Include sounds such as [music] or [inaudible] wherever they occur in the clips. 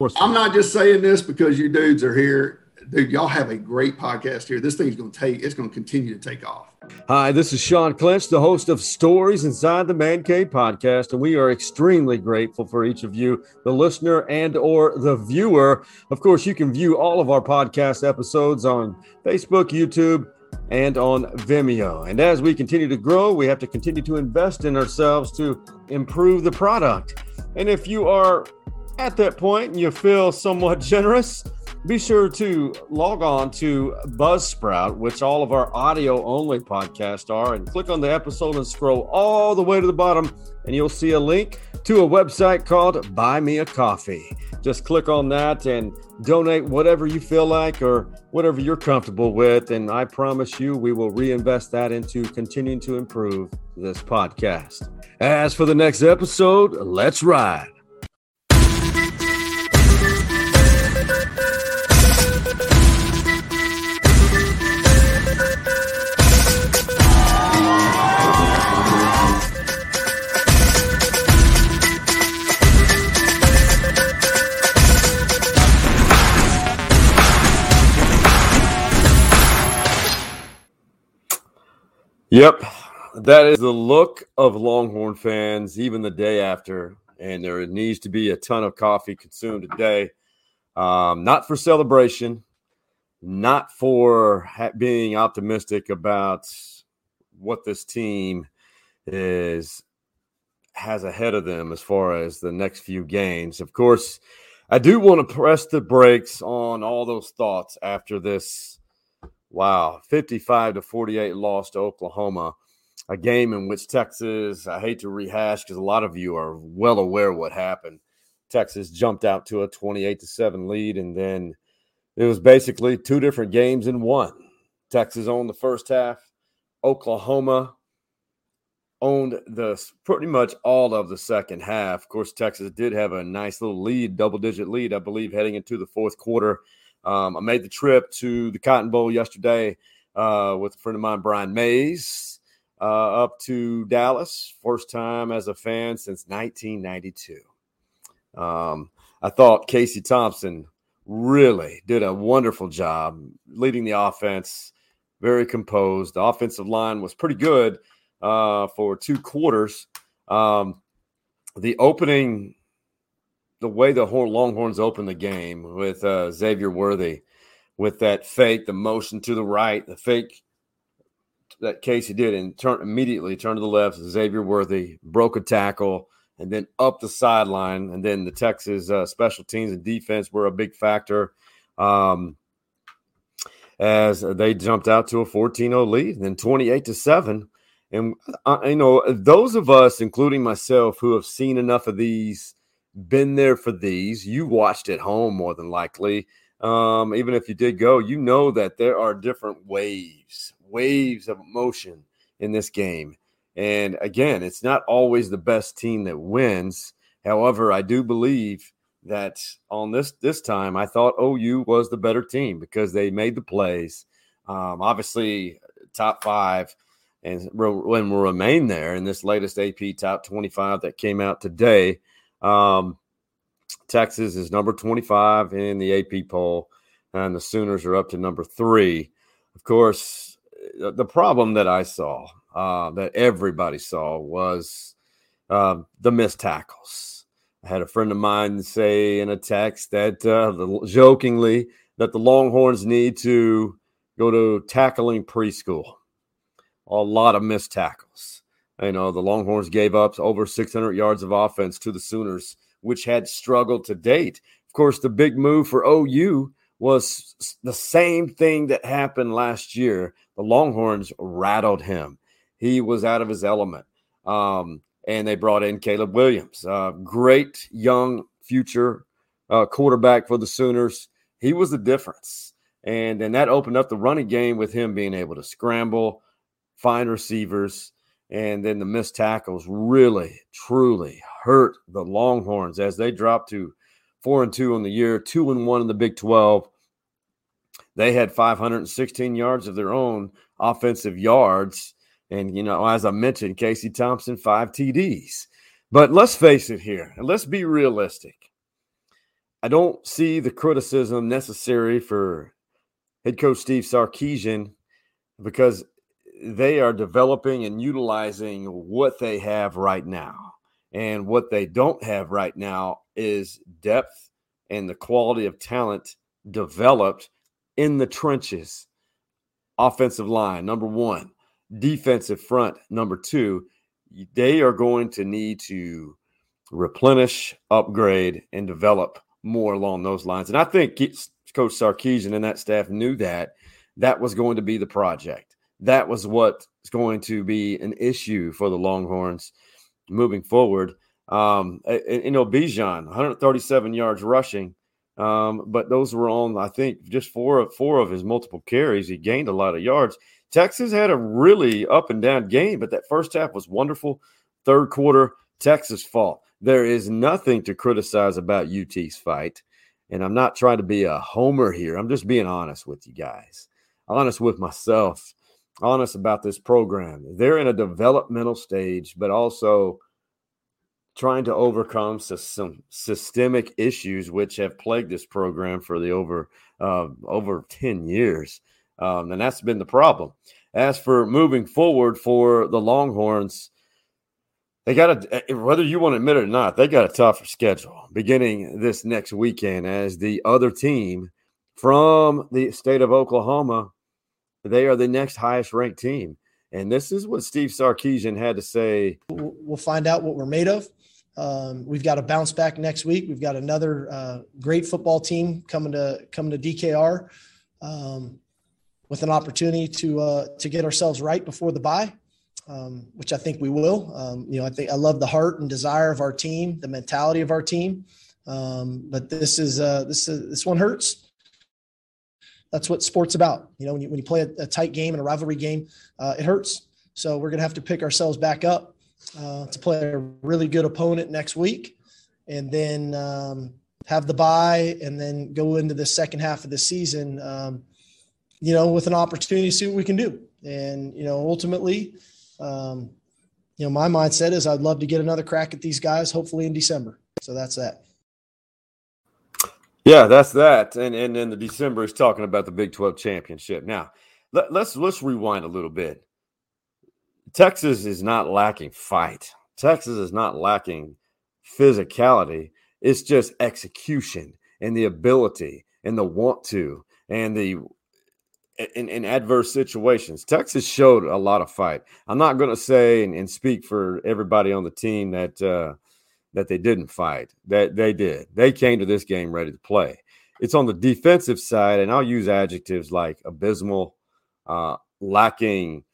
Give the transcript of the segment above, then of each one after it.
I'm not just saying this because you dudes are here. Dude, y'all have a great podcast here. This thing's going to take, it's going to continue to take off. Hi, this is Sean Clinch, the host of Stories Inside the Man Cave podcast, and we are extremely grateful for each of you, the listener and or the viewer. Of course, you can view all of our podcast episodes on Facebook, YouTube, and on Vimeo. And as we continue to grow, we have to continue to invest in ourselves to improve the product. And if you are at that point and you feel somewhat [laughs] generous, be sure to log on to Buzzsprout, which all of our audio only podcasts are, and click on the episode and scroll all the way to the bottom, and you'll see a link to a website called Buy Me a Coffee. Just click on that and donate whatever you feel like or whatever you're comfortable with. And I promise you, we will reinvest that into continuing to improve this podcast. As for the next episode, let's ride. Yep. That is the look of Longhorn fans, even the day after. And there needs to be a ton of coffee consumed today. Um, not for celebration, not for ha- being optimistic about what this team is has ahead of them as far as the next few games. Of course, I do want to press the brakes on all those thoughts after this Wow, 55 to 48 loss to Oklahoma, a game in which Texas, I hate to rehash because a lot of you are well aware what happened. Texas jumped out to a 28 to 7 lead, and then it was basically two different games in one. Texas owned the first half, Oklahoma owned the pretty much all of the second half. Of course, Texas did have a nice little lead, double digit lead, I believe, heading into the fourth quarter. Um, I made the trip to the Cotton Bowl yesterday uh, with a friend of mine, Brian Mays, uh, up to Dallas. First time as a fan since 1992. Um, I thought Casey Thompson really did a wonderful job leading the offense, very composed. The offensive line was pretty good uh, for two quarters. Um, the opening the way the Longhorns opened the game with uh, Xavier Worthy, with that fake, the motion to the right, the fake that Casey did, and turn immediately turned to the left. Xavier Worthy broke a tackle and then up the sideline, and then the Texas uh, special teams and defense were a big factor. Um, as they jumped out to a 14-0 lead, then 28 to 7. And uh, you know, those of us, including myself, who have seen enough of these been there for these. You watched at home more than likely. Um, even if you did go, you know that there are different waves, waves of emotion in this game. And again, it's not always the best team that wins. However, I do believe that on this this time, I thought OU was the better team because they made the plays. Um, obviously, top five and when will remain there in this latest AP top 25 that came out today. Um, Texas is number 25 in the AP poll, and the Sooners are up to number three. Of course, the problem that I saw, uh, that everybody saw, was uh, the missed tackles. I had a friend of mine say in a text that uh, the, jokingly that the Longhorns need to go to tackling preschool. A lot of missed tackles. You know, the Longhorns gave up over 600 yards of offense to the Sooners, which had struggled to date. Of course, the big move for OU was the same thing that happened last year. The Longhorns rattled him. He was out of his element. Um, and they brought in Caleb Williams, uh, great young future uh, quarterback for the Sooners. He was the difference. And then that opened up the running game with him being able to scramble, find receivers, and then the missed tackles really, truly hurt the Longhorns as they dropped to four and two on the year, two and one in the Big 12. They had 516 yards of their own offensive yards. And, you know, as I mentioned, Casey Thompson, five TDs. But let's face it here, and let's be realistic. I don't see the criticism necessary for head coach Steve Sarkisian because they are developing and utilizing what they have right now. And what they don't have right now is depth and the quality of talent developed in the trenches. Offensive line, number one, defensive front, number two. They are going to need to replenish, upgrade, and develop more along those lines. And I think Coach Sarkisian and that staff knew that that was going to be the project. That was what is going to be an issue for the Longhorns moving forward. Um, you know, Bijan, 137 yards rushing, um, but those were on, I think, just four of four of his multiple carries. He gained a lot of yards. Texas had a really up and down game, but that first half was wonderful. Third quarter, Texas fought. There is nothing to criticize about UT's fight. And I'm not trying to be a homer here. I'm just being honest with you guys, honest with myself, honest about this program. They're in a developmental stage, but also trying to overcome some systemic issues which have plagued this program for the over uh, over 10 years um, and that's been the problem as for moving forward for the longhorns they got a eh, whether you want to admit it or not they got a tougher schedule beginning this next weekend as the other team from the state of oklahoma they are the next highest ranked team and this is what Steve Sarkisian had to say. We'll find out what we're made of. Um, we've got to bounce back next week. We've got another uh, great football team coming to coming to DKR um, with an opportunity to uh, to get ourselves right before the bye, um, which I think we will. Um, you know, I think I love the heart and desire of our team, the mentality of our team. Um, but this is uh, this is this one hurts. That's what sports about. You know, when you when you play a, a tight game and a rivalry game, uh, it hurts. So we're gonna have to pick ourselves back up uh, to play a really good opponent next week, and then um, have the bye, and then go into the second half of the season, um, you know, with an opportunity to see what we can do. And you know, ultimately, um, you know, my mindset is I'd love to get another crack at these guys, hopefully in December. So that's that. Yeah, that's that. And and then the December is talking about the Big 12 championship. Now, let, let's let's rewind a little bit. Texas is not lacking fight. Texas is not lacking physicality. It's just execution and the ability and the want to and the in, in adverse situations. Texas showed a lot of fight. I'm not going to say and, and, speak for everybody on the team that uh, that they didn't fight. That they did. They came to this game ready to play. It's on the defensive side, and I'll use adjectives like abysmal, uh, lacking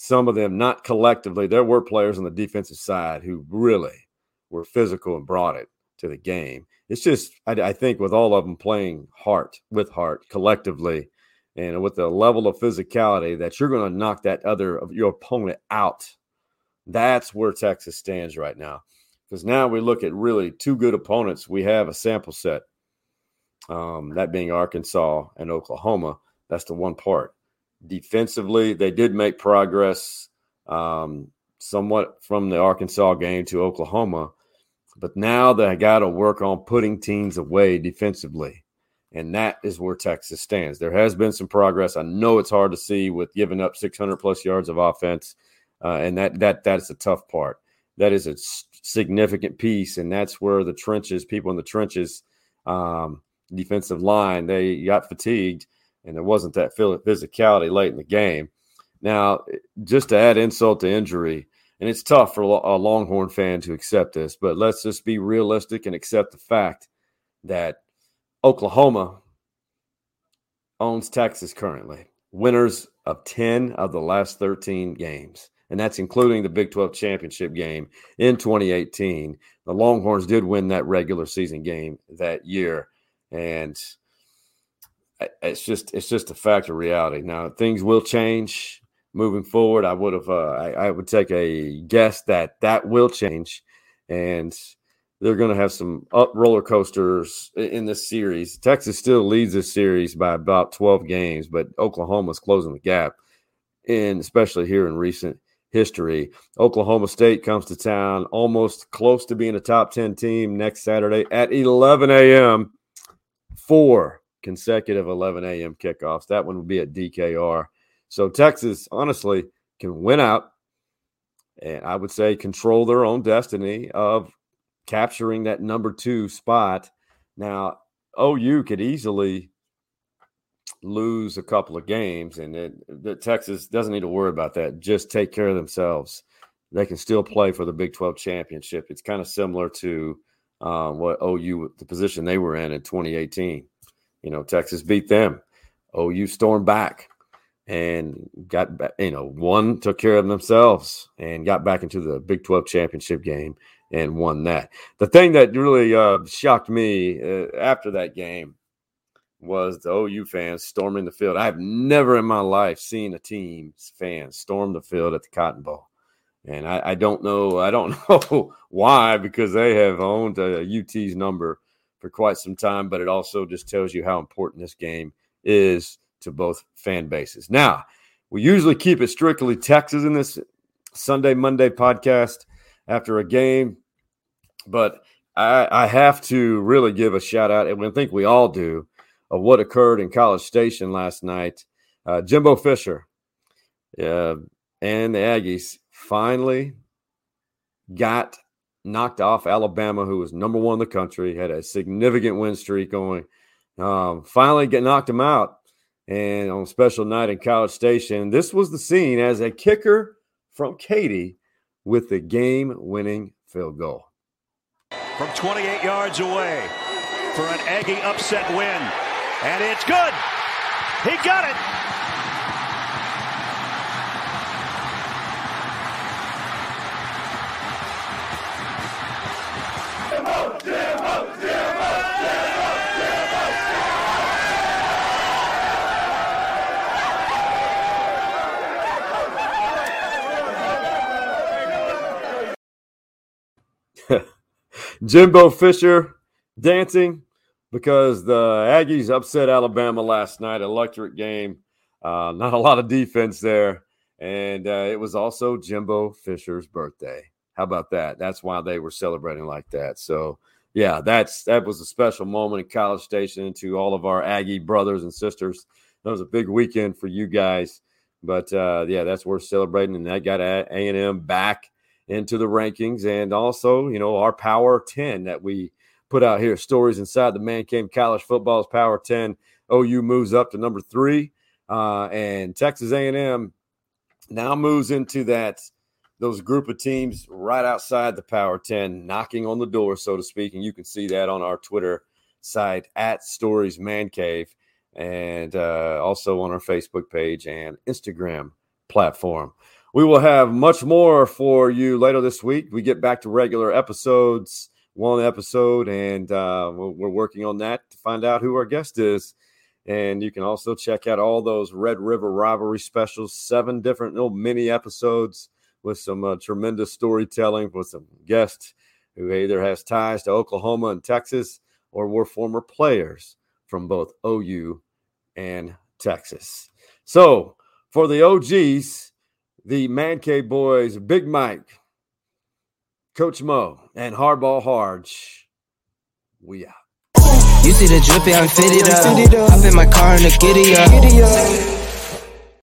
some of them, not collectively, there were players on the defensive side who really were physical and brought it to the game. It's just, I, I think, with all of them playing heart with heart collectively, and with the level of physicality that you're going to knock that other of your opponent out. That's where Texas stands right now. Because now we look at really two good opponents. We have a sample set, um, that being Arkansas and Oklahoma. That's the one part defensively, they did make progress um, somewhat from the Arkansas game to Oklahoma, but now they got to work on putting teams away defensively. And that is where Texas stands. There has been some progress. I know it's hard to see with giving up 600 plus yards of offense, uh, and that that that's a tough part. That is a significant piece, and that's where the trenches, people in the trenches, um, defensive line, they got fatigued and there wasn't that physicality late in the game. Now, just to add insult to injury, and it's tough for a Longhorn fan to accept this, but let's just be realistic and accept the fact that Oklahoma owns Texas currently, winners of 10 of the last 13 games. And that's including the Big 12 championship game in 2018. The Longhorns did win that regular season game that year. And it's just it's just a fact of reality. Now things will change moving forward. I would have uh, I, I, would take a guess that that will change, and they're going to have some up roller coasters in this series. Texas still leads this series by about twelve games, but Oklahoma's closing the gap, and especially here in recent history. Oklahoma State comes to town almost close to being a top 10 team next Saturday at 11 a.m four consecutive 11 a.m. kickoffs. That one would be at DKR. So Texas, honestly, can win out and I would say control their own destiny of capturing that number two spot. Now, OU could easily lose a couple of games, and it, the Texas doesn't need to worry about that. Just take care of themselves. They can still play for the Big 12 championship. It's kind of similar to um, what OU, the position they were in in 2018. You know, Texas beat them. OU stormed back and got back, you know, one took care of themselves and got back into the Big 12 championship game and won that. The thing that really uh, shocked me uh, after that game was the OU fans storming the field. I've never in my life seen a team's fans storm the field at the Cotton Bowl. And I, I don't know, I don't [laughs] know why, because they have owned uh, UT's number for quite some time, but it also just tells you how important this game is to both fan bases. Now, we usually keep it strictly Texas in this Sunday, Monday podcast after a game, but I, I have to really give a shout out, and I think we all do, of what occurred in College Station last night. Uh, Jimbo Fisher uh, and the Aggies finally got knocked off Alabama, who was number one in the country, had a significant win streak going. Um, finally, get knocked them out and on a special night in College Station. This was the scene as a kicker from Katy with the game winning field goal. From 28 yards away for an Aggie upset win. And it's good. He got it. [laughs] Jimbo Fisher dancing because the Aggies upset Alabama last night. Electric game. Uh, not a lot of defense there. And uh, it was also Jimbo Fisher's birthday. How about that? That's why they were celebrating like that. So, yeah, that's that was a special moment in College Station to all of our Aggie brothers and sisters. That was a big weekend for you guys. But uh, yeah, that's worth celebrating, and that got A and M back into the rankings and also, you know, our Power 10 that we put out here. Stories inside the Man Cave College Football's Power 10. OU moves up to number three, uh, and Texas A&M now moves into that those group of teams right outside the Power 10, knocking on the door, so to speak. And you can see that on our Twitter site at Stories Man Cave, and uh, also on our Facebook page and Instagram platform. We will have much more for you later this week. We get back to regular episodes, one episode, and uh, we're working on that to find out who our guest is. And you can also check out all those Red River Rivalry specials, seven different little mini episodes with some uh, tremendous storytelling with some guests who either has ties to Oklahoma and Texas or were former players from both OU and Texas. So for the OGs, the Man Cave Boys, Big Mike, Coach Mo, and Hardball Harge. We out. You see the drippy, I'm fitted up. Hop in my car and the giddy up.